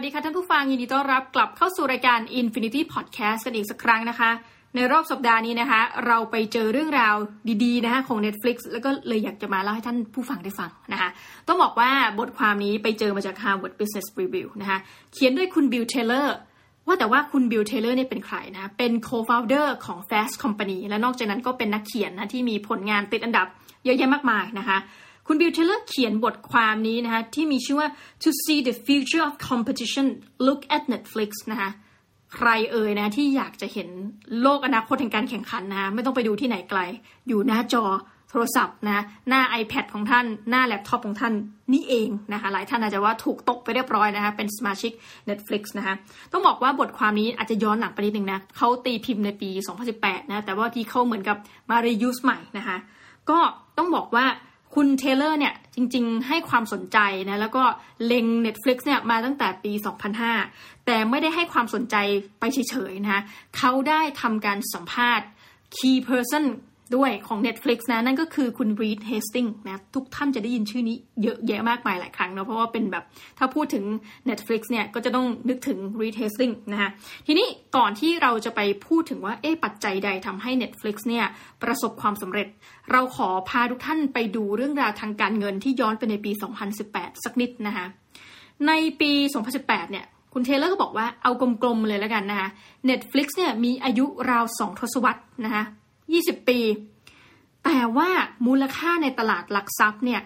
สวัสดีค่ะท่านผู้ฟังยินดีต้อนรับกลับเข้าสู่รายการ Infinity Podcast กันอีกสักครั้งนะคะ ในรอบสัปดาห์นี้นะคะ เราไปเจอเรื่องราวดีๆนะคะของ Netflix แล้วก็เลยอยากจะมาเล่าให้ท่านผู้ฟังได้ฟังนะคะ ต้องบอกว่าบทความนี้ไปเจอมาจาก Harvard Business Review นะคะ เขียนด้วยคุณบิลเทเลอร์ว่าแต่ว่าคุณบิลเทเลอร์เนี่ยเป็นใครนะ เป็น co-founder ของ Fast Company และนอกจากนั้นก็เป็นนักเขียนนะที่มีผลงานติดอันดับเยอะแยะมากมายนะคะ คุณบิลเทเลอร์เขียนบทความนี้นะคะที่มีชื่อว่า to see the future of competition look at Netflix นะคะใครเอ่ยนะที่อยากจะเห็นโลกอนาคตแห่งการแข่งขันนะไม่ต้องไปดูที่ไหนไกล อยู่หน้าจอโทรศัพท์นะหน้า iPad ของท่าน หน้าแล็ปท็อปของท่านนี่เองนะคะหลายท่านอาจจะว่าถูกตกไปเรียบร้อยนะคะเป็นสมาชิก Netflix นะคะต้องบอกว่าบทความนี้อาจจะย้อนหลังไปนิดนึงนะเขาตีพิมพ์ในปี 2018 นะแต่ว่าที่เขาเหมือนกับมา reuse ใหม่นะคะก็ต้องบอกว่า คุณเทเลอร์เนี่ยจริงๆ ให้ความสนใจนะแล้วก็เล็ง Netflix เนี่ยมาตั้งแต่ปี 2005 แต่ไม่ได้ให้ความสนใจไปเฉยๆนะเขาได้ทำการสัมภาษณ์ key person ด้วยของ Netflix นะนั่นก็คือคุณ Reed Hastings นะทุกท่านจะได้ยินชื่อนี้เยอะแยะมากมายหลายครั้งเนาะเพราะว่าเป็นแบบถ้าพูดถึง Netflix เนี่ยก็จะต้องนึกถึง Reed Hastings นะคะทีนี้ก่อนที่เราจะไปพูดถึงว่าเอ๊ปัจจัยใดทำให้ Netflix เนี่ยประสบความสำเร็จ เราขอพาทุกท่านไปดูเรื่องราวทางการเงินที่ย้อนไปในปี 2018 สักนิดนะคะในปี 2018 เนี่ยคุณเทเลอร์ก็บอกว่าเอากลมๆเลยแล้วกันนะคะ Netflix เนี่ยมีอายุราวสองทศวรรษนะคะ 20 ปี แต่ว่ามูลค่าในตลาดหลักทรัพย์เนี่ย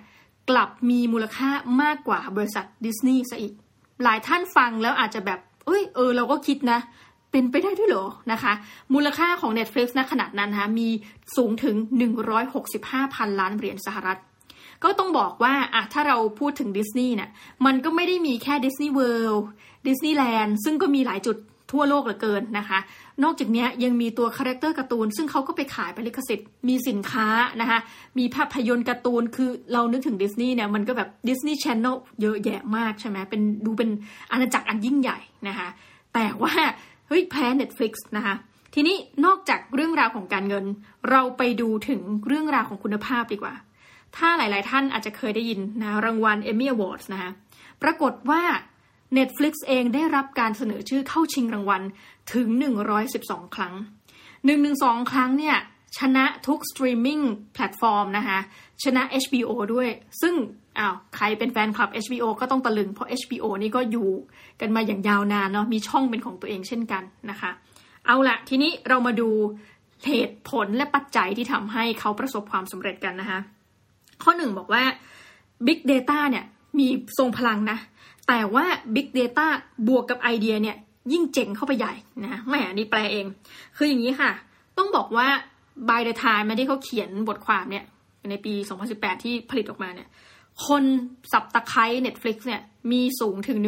กลับมีมูลค่ามากกว่าบริษัทดิสนีย์ซะอีก หลายท่านฟังแล้วอาจจะแบบ เอ้ยเออเราก็คิดนะ เป็นไปได้ด้วยเหรอนะคะ มูลค่าของ Netflix ณขนาดนั้นนะคะมีสูงถึง 165พันล้านเหรียญสหรัฐ ก็ต้องบอกว่าอะถ้าเราพูดถึงดิสนีย์เนี่ยมันก็ไม่ได้มีแค่ดิสนีย์เวิลด์ดิสนีย์แลนด์ซึ่งก็มีหลายจุด ทั่วโลกเหลือเกินนะคะ นอกจากนี้ยังมีตัว character การ์ตูน ซึ่งเขาก็ไปขายไปลิขสิทธิ์มีสินค้านะคะมีภาพยนตร์การ์ตูนคือเรานึกถึงดิสนีย์เนี่ยมันก็แบบดิสนีย์ช n นลเยอะแยะมากใช่ไหมเป็นดูเป็นอาณาจักรอันยิ่งใหญ่นะคะแต่ว่าเฮ้ยแพ้ Netflix นะคะทีนี้นอกจากเรื่องราวของการเงิน เราไปดูถึงเรื่องราวของคุณภาพดีกว่า ถ้าหลาย ๆ ท่านอาจจะเคยได้ยินนะรางวัล Emmy Awards นะคะปรากฏว่า Netflix เองได้รับการเสนอชื่อเข้าชิงรางวัลถึง 112 ครั้ง 112 ครั้งเนี่ยชนะทุก streaming platform นะคะชนะ HBO ด้วย ซึ่งอ้าวใครเป็นแฟนคลับ HBO ก็ต้องตะลึง เพราะ HBO นี่ก็อยู่กันมาอย่างยาวนานเนาะมีช่องเป็นของตัวเองเช่นกันนะคะ เอาละทีนี้เรามาดูเหตุผลและปัจจัยที่ทำให้เขาประสบความสำเร็จกันนะคะ ข้อหนึ่งบอกว่า Big Data เนี่ยมีทรงพลังนะ แต่ว่า Big Data บวกกับไอเดียเนี่ยยิ่งเจ๋งเข้าไปใหญ่นะแหมนี่แปลเอง คืออย่างนี้ค่ะ ต้องบอกว่า by the time ที่เขาเขียนบทความเนี่ยในปี 2018 ที่ผลิตออกมาเนี่ย คนสับตะไคร้ Netflix เนี่ยมีสูงถึง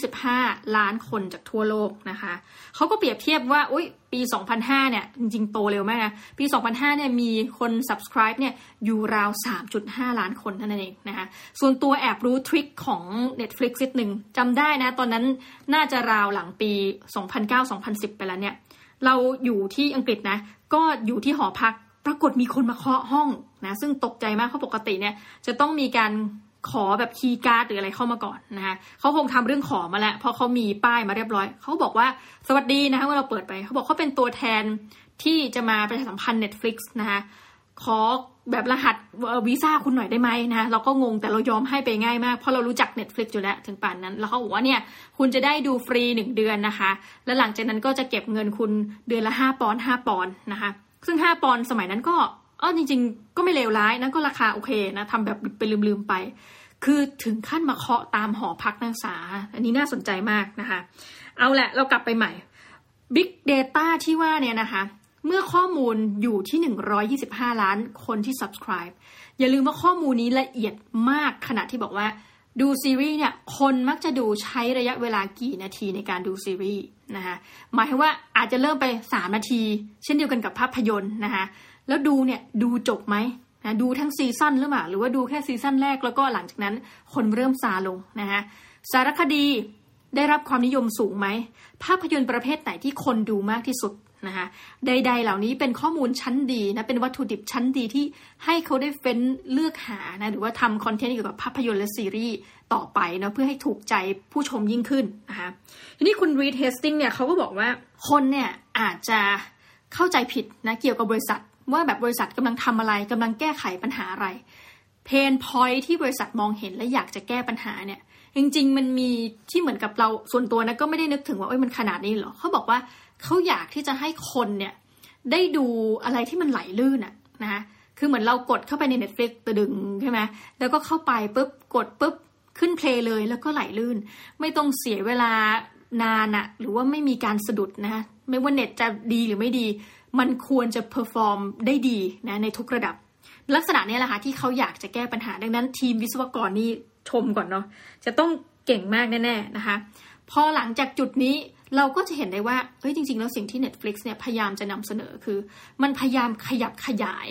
125 ล้านคนจากทั่วโลกนะคะเขาก็เปรียบเทียบว่าอุ้ยปี 2005 เนี่ย จริงๆ โตเร็วมากนะ ปี 2005 เนี่ย มีคน subscribe เนี่ย อยู่ราว 3.5 ล้านคนเท่านั้นเองนะคะ ส่วนตัวแอบรู้ทริคของ Netflix นิดหนึ่งจำได้นะ ตอนนั้นน่าจะราวหลังปี 2009-2010 ไปแล้วเนี่ย เราอยู่ที่อังกฤษนะ ก็อยู่ที่หอพัก ปรากฏมีคนมาเคาะห้อง นะซึ่งตกใจมากเพราะปกติเนี่ยจะต้องมีการขอแบบคีย์การ์ดหรืออะไรเข้ามาก่อนนะคะเขาคงทำเรื่องขอมาแล้วเพราะเขามีป้ายมาเรียบร้อย เขาบอกว่าสวัสดีนะคะเมื่อเราเปิดไป เขาบอกเขาเป็นตัวแทนที่จะมาประชาสัมพันธ์ Netflix นะคะขอแบบรหัสวีซ่าคุณหน่อยได้ไหมนะเราก็งงแต่เรายอมให้ไปง่ายมากเพราะเรารู้จัก Netflix อยู่แล้วถึงป่านนั้น แล้วเขาบอกว่าเนี่ยคุณจะได้ดูฟรีหนึ่งเดือนนะคะ แล้วหลังจากนั้นก็จะเก็บเงินคุณเดือนละห้าปอนด์ห้าปอนด์นะคะ ซึ่งห้าปอนด์สมัยนั้นก็ อ๋อจริง ๆ ก็ไม่เลวร้ายนะก็ราคาโอเคนะทำแบบไปลืมๆไป คือถึงขั้นมาเคาะตามหอพักนักศึกษา อันนี้น่าสนใจมากนะคะ เอาแหละเรากลับไปใหม่ Big Data ที่ว่าเนี่ยนะคะ เมื่อข้อมูลอยู่ที่ 125 ล้านคนที่ subscribe อย่าลืมว่าข้อมูลนี้ละเอียดมากขนาดที่บอกว่าดูซีรีส์เนี่ยคนมักจะดูใช้ระยะเวลากี่นาทีในการดูซีรีส์นะคะหมายถึงว่าอาจจะเริ่มไป 3 นาที เช่นเดียวกันกับภาพยนตร์นะคะ แล้วดูเนี่ยดูจบไหมนะดูทั้งซีซั่นหรือเปล่าหรือว่าดูแค่ซีซั่นแรกแล้วก็หลังจากนั้นคนเริ่มซาลงนะคะสารคดีได้รับความนิยมสูงไหม ภาพยนตร์ประเภทไหนที่คนดูมากที่สุดนะคะใดๆเหล่านี้เป็นข้อมูลชั้นดีนะเป็นวัตถุดิบชั้นดีที่ให้เขาได้เฟ้นเลือกหานะหรือว่าทำคอนเทนต์เกี่ยวกับภาพยนตร์และซีรีส์ต่อไปนะเพื่อให้ถูกใจผู้ชมยิ่งขึ้นนะคะทีนี้คุณรีดเฮสติงเนี่ยเขาก็บอกว่าคนเนี่ยอาจจะเข้าใจผิดนะเกี่ยวกับบริษัท ว่าแบบบริษัทกำลังทำอะไรกำลังแก้ไขปัญหาอะไร เพนพอยที่บริษัทมองเห็นและอยากจะแก้ปัญหาเนี่ยจริงๆ มันมีที่เหมือนกับเราส่วนตัวนะก็ไม่ได้นึกถึงว่าเอ้ยมันขนาดนี้หรอเขาบอกว่าเขาอยากที่จะให้คนเนี่ยได้ดูอะไรที่มันไหลลื่นอะนะคะคือเหมือนเรากดเข้าไปใน Netflix ตะดึงใช่ไหมแล้วก็เข้าไปปุ๊บกดปุ๊บขึ้น play เลยแล้วก็ไหลลื่น ไม่ต้องเสียเวลานานอะหรือว่าไม่มีการสะดุดนะไม่ว่าเน็ตจะดีหรือไม่ดี มันควรจะ perform ได้ดีนะในทุกระดับ ลักษณะนี้แหละค่ะที่เขาอยากจะแก้ปัญหาดังนั้น ทีมวิศวกรนี่ชมก่อนเนาะจะต้องเก่งมากแน่ๆนะคะ พอหลังจากจุดนี้เราก็จะเห็นได้ว่าเฮ้ยจริง ๆ แล้วสิ่งที่ Netflix เนี่ยพยายามจะนำเสนอคือ มันพยายามขยับขยาย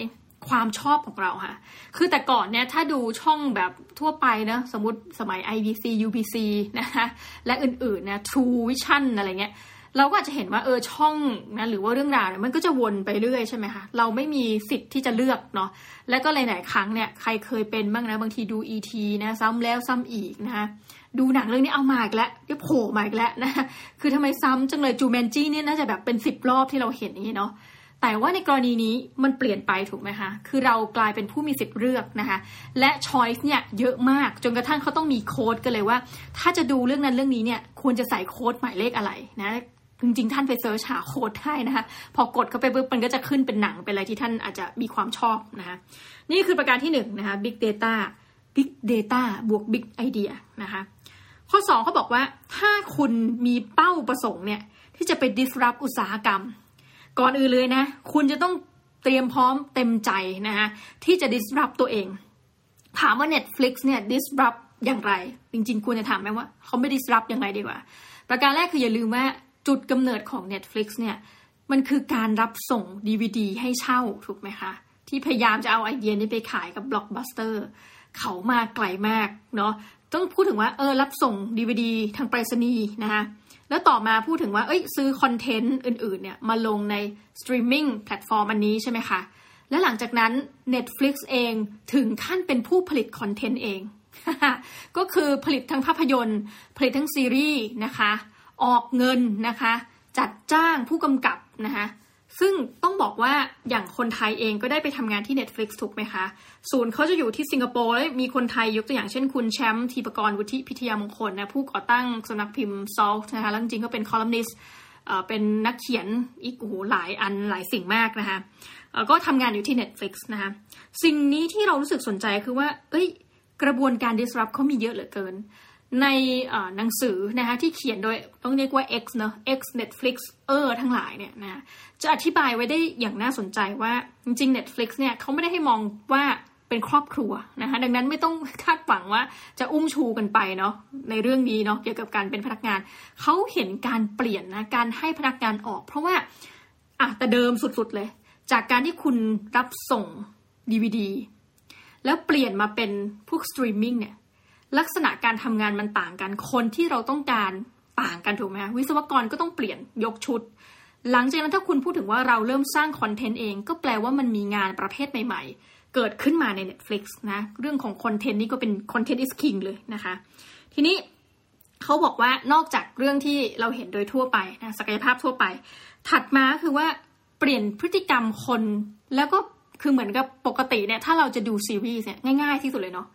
ความชอบของเราค่ะ คือแต่ก่อนเนี่ยถ้าดูช่องแบบทั่วไปนะสมมติสมัย IBC UBC นะคะและอื่นๆนะ True Vision อะไรเงี้ย เราก็อาจจะเห็นว่าเออช่องนะหรือว่าเรื่องราวเนี่ยมันก็จะวนไปเรื่อยใช่ไหมคะเราไม่มีสิทธิ์ที่จะเลือกเนาะและก็หลายๆครั้งเนี่ยใครเคยเป็นบ้างนะบางทีดู ET นะซ้ำแล้วซ้ำอีกนะคะดูหนังเรื่องนี้เอามาอีกแล้วเดี๋ยวโผล่มาอีกแล้วนะคือทำไมซ้ำจังเลย Jumanji เนี่ยน่าจะแบบเป็นสิบรอบที่เราเห็นนี้เนาะแต่ว่าในกรณีนี้มันเปลี่ยนไปถูกไหมคะ คือเรากลายเป็นผู้มีสิทธิ์เลือกนะคะ และ choice เนี่ยเยอะมากจนกระทั่งเขาต้องมีโค้ดกันเลยว่า ถ้าจะดูเรื่องนั้นเรื่องนี้เนี่ยควรจะใส่โค้ดหมายเลขอะไรนะ จริงๆ ท่านไป search หาโค้ดได้นะคะพอกดเข้าไปปุ๊บมันก็จะขึ้นเป็นหนังเป็นอะไรที่ท่านอาจจะมีความชอบนะคะนี่คือประการที่หนึ่งนะคะ Big Data Big Data บวก Big Idea นะคะข้อ2เขาบอกว่าถ้าคุณมีเป้าประสงค์เนี่ยที่จะไป disrupt อุตสาหกรรม ก่อนอื่นเลยนะ คุณจะต้องเตรียมพร้อมเต็มใจนะคะที่จะ disrupt ตัวเอง ถามว่า Netflix เนี่ย disrupt อย่างไร จริงๆควรจะถามไหมว่าเขาไม่ disrupt อย่างไรดีกว่า ประการแรกคืออย่าลืมว่า จุดกำเนิดของ Netflix เนี่ยมันคือการรับส่ง DVD ให้เช่าถูกไหมคะ ที่พยายามจะเอาไอเดียนี้ไปขายกับ Blockbuster เขามาไกลมากเนาะต้องพูดถึงว่าเออรับส่ง DVD ทางไปรษณีย์นะคะแล้วต่อมาพูดถึงว่าเอ้ยซื้อ content อื่นๆเนี่ยมาลงใน streaming platform อันนี้ใช่ไหมคะ และหลังจากนั้น Netflix เองถึงขั้นเป็นผู้ผลิต content เอง ก็คือผลิตทั้งภาพยนตร์ ผลิตทั้งซีรีส์นะคะ ออกเงินนะคะ จัดจ้างผู้กำกับนะคะซึ่งต้องบอกว่าอย่างคนไทยเองก็ได้ไปทำงานที่ Netflix ถูกไหมคะ ศูนย์เขาจะอยู่ที่สิงคโปร์และมีคนไทยยกตัวอย่างเช่นคุณแชมป์ทีปกรวุฒิพิทยามงคลนะผู้ก่อตั้งสำนักพิมพ์ Salt นะคะแล้วจริงๆก็เป็นคอลัมนิสต์เป็นนักเขียนอีกโอ้โหหลายอันหลายสิ่งมากนะคะก็ทำงานอยู่ที่ Netflix นะคะสิ่งนี้ที่เรารู้สึกสนใจคือว่า เอ้ย กระบวนการ disrupt เขามีเยอะเหลือเกิน ในหนังสือนะคะที่เขียนโดยต้องเรียกว่า X เนาะ X Netflix เออทั้งหลายเนี่ยนะจะอธิบายไว้ได้อย่างน่าสนใจว่าจริง ๆ Netflix เนี่ยเขาไม่ได้ให้มองว่าเป็นครอบครัวนะคะดังนั้นไม่ต้องคาดหวังว่าจะอุ้มชูกันไปเนาะในเรื่องนี้เนาะเกี่ยวกับการเป็นพนักงานเขาเห็นการเปลี่ยนนะการให้พนักงานออก เพราะว่าอะแต่เดิมสุดๆเลย จากการที่คุณรับส่ง DVD แล้วเปลี่ยนมาเป็นพวกสตรีมมิ่งเนี่ย ลักษณะการทำงานมันต่างกัน คนที่เราต้องการต่างกันถูกไหมวิศวกรก็ต้องเปลี่ยนยกชุด หลังจากนั้นถ้าคุณพูดถึงว่าเราเริ่มสร้าง content เอง ก็แปลว่ามันมีงานประเภทใหม่ๆ เกิดขึ้นมาใน Netflix นะเรื่องของคอนเทนต์นี่ก็เป็นคอนเทนต์ is king เลยนะคะ ทีนี้เขาบอกว่านอกจากเรื่องที่เราเห็นโดยทั่วไปนะศักยภาพทั่วไป ถัดมาคือว่าเปลี่ยนพฤติกรรมคนแล้วก็คือเหมือนกับปกติเนี่ยถ้าเราจะดูซีรีส์เนี่ยง่าย ๆ ที่สุดเลยเนาะ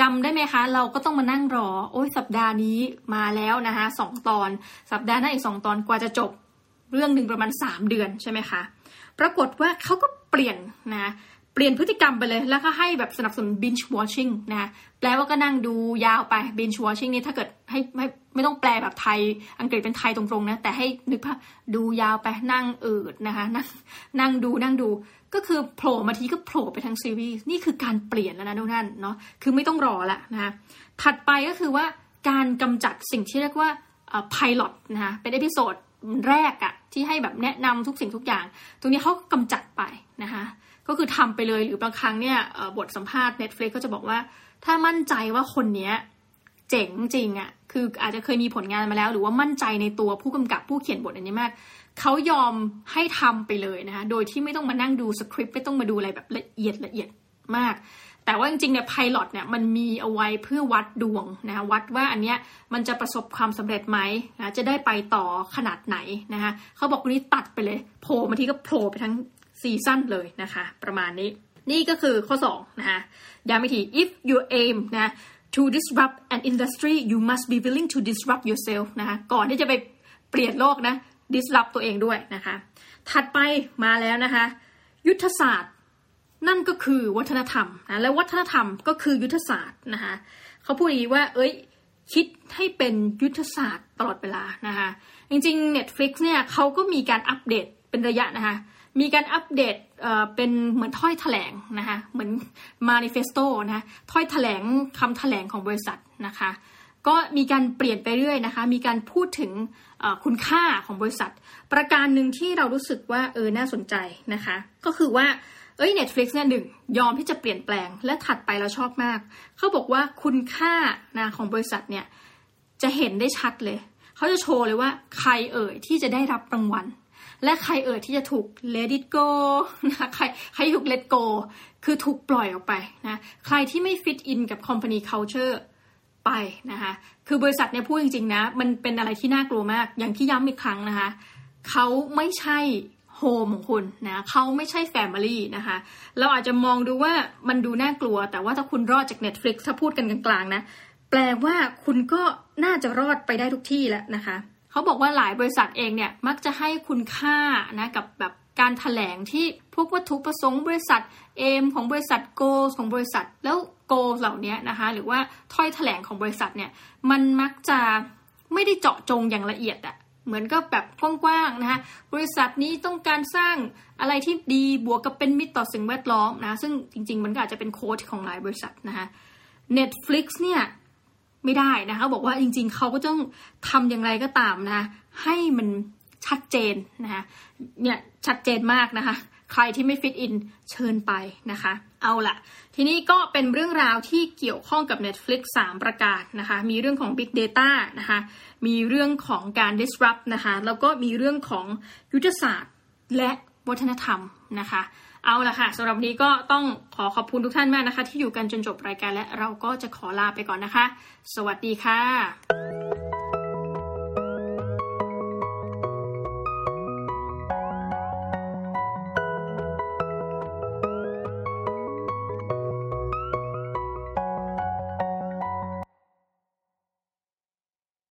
จำได้ไหมคะ เราก็ต้องมานั่งรอ โอ้ยสัปดาห์นี้มาแล้วนะคะสองตอน สัปดาห์หน้าอีกสองตอนกว่าจะจบ เรื่องหนึ่งประมาณสามเดือนใช่ไหมคะ ปรากฏว่าเขาก็เปลี่ยนนะ เปลี่ยนพฤติกรรมไปเลย แล้วก็ให้แบบสนับสนุน binge watching นะแปลว่าก็นั่งดูยาวไป binge watching นี่ถ้าเกิดให้ไม่ไม่ต้องแปลแบบไทยอังกฤษเป็นไทยตรงๆนะ แต่ให้นึกภาพดูยาวไปนั่งเอืดนะคะนั่งนั่งดูนั่งดู ก็คือโผล่มาทีก็โผล่ไปทั้งซีรีส์นี่คือการเปลี่ยนแล้วนะทุกท่านเนาะคือไม่ต้องรอละนะคะถัดไปก็คือว่าการกำจัดสิ่งที่เรียกว่า pilot นะคะเป็น episode แรกอะที่ให้แบบแนะนำทุกสิ่งทุกอย่าง ตรงนี้เขากำจัดไปนะคะก็คือทำไปเลยหรือบางครั้งเนี่ยบทสัมภาษณ์ Netflix ก็จะบอกว่า ถ้ามั่นใจว่าคนนี้เจ๋งจริงอะ่ะคืออาจจะเคยมีผลงานมาแล้ว หรือว่ามั่นใจในตัวผู้กำกับผู้เขียนบทอันนี้มากเขายอมให้ทำไปเลยนะคะโดยที่ไม่ต้องมานั่งดูสคริปต์ไม่ต้องมาดูอะไรแบบละเอียดละเอียดมาก แต่ว่าจริงๆเนี่ยไพลอตเนี่ยมันมีเอาไว้เพื่อวัดดวงนะวัดว่าอันเนี้ยมันจะประสบความสำเร็จไหมนะจะได้ไปต่อขนาดไหนนะคะเขาบอกวันนี้ตัดไปเลยโผล่มาที่ก็โผล่ไปทั้งซีซั่นเลยนะคะ ประมาณนี้ นี่ก็คือข้อ2นะคะย้ำอีกที if you aim นะ to disrupt an industry you must be willing to disrupt yourself นะคะก่อนที่จะไปเปลี่ยนโลกนะ disrupt ตัวเองด้วยนะคะ ถัดไปมาแล้วนะคะ ยุทธศาสตร์ นั่นก็คือวัฒนธรรมนะและวัฒนธรรมก็คือยุทธศาสตร์นะคะเขาพูดอย่างนี้ว่า เอ้ยคิดให้เป็นยุทธศาสตร์ตลอดเวลานะคะจริงๆ Netflix เนี่ยเขาก็มีการอัปเดตเป็นระยะนะคะมีการอัปเดตเอ่อเป็นเหมือนถ้อยแถลงนะคะเหมือน manifesto นะคะถ้อยแถลงคำแถลงของบริษัทนะคะก็มีการเปลี่ยนไปเรื่อยนะคะ มีการพูดถึงคุณค่าของบริษัท ประการหนึ่งที่เรารู้สึกว่าเออน่าสนใจนะคะ ก็คือว่า เอ้ย Netflix เนี่ยหนึ่งยอมที่จะเปลี่ยนแปลงและถัดไปเราชอบมาก เขาบอกว่าคุณค่านะของบริษัทเนี่ยจะเห็นได้ชัดเลย เขาจะโชว์เลยว่าใครเอ่ยที่จะได้รับรางวัล และใครเอ่ยที่จะถูก let it go นะใครใครถูก let go คือถูกปล่อยออกไปนะใครที่ไม่ fit in กับ company culture ไปนะคะคือบริษัทเนี่ยพูดจริงๆนะ มันเป็นอะไรที่น่ากลัวมาก อย่างที่ย้ำอีกครั้งนะคะ เขาไม่ใช่ โฮมของคุณนะเขาไม่ใช่แฟมิลี่นะคะ เราอาจจะมองดูว่ามันดูน่ากลัว แต่ว่าถ้าคุณรอดจาก Netflix ถ้าพูดกันกลางๆนะ แปลว่าคุณก็น่าจะรอดไปได้ทุกที่แล้วนะคะเขาบอกว่าหลายบริษัทเองเนี่ยมักจะให้คุณค่านะกับแบบการถแถลงที่พวกวัตถุประสงค์บริษัทเอมของบริษัทโกของบริษัทแล้วโกเหล่านี้นะคะหรือว่าถ้อยถแถลงของบริษัทเนี่ยมันมักจะไม่ได้เจาะจงอย่างละเอียดอะ เหมือนก็แบบกว้างๆนะคะบริษัทนี้ต้องการสร้างอะไรที่ดีบวกกับเป็นมิตรต่อสิ่งแวดล้อมนะซึ่งจริง ๆ มันก็อาจจะเป็นโค้ดของหลายบริษัทนะคะ Netflix เนี่ยไม่ได้นะคะบอกว่าจริง ๆเขาก็ต้องทำอย่างไรก็ตามนะให้มันชัดเจนนะคะเนี่ยชัดเจนมากนะคะ ใครที่ไม่ฟิตอินเชิญไปนะคะ เอาละทีนี้ก็เป็นเรื่องราวที่เกี่ยวข้องกับ Netflix 3 ประการนะคะ มีเรื่องของ Big Data นะคะ มีเรื่องของการ disrupt นะคะ แล้วก็มีเรื่องของยุทธศาสตร์และวัฒนธรรมนะคะ เอาละค่ะสำหรับนี้ก็ต้องขอขอบคุณทุกท่านมากนะคะ ที่อยู่กันจนจบรายการและเราก็จะขอลาไปก่อนนะคะ สวัสดีค่ะ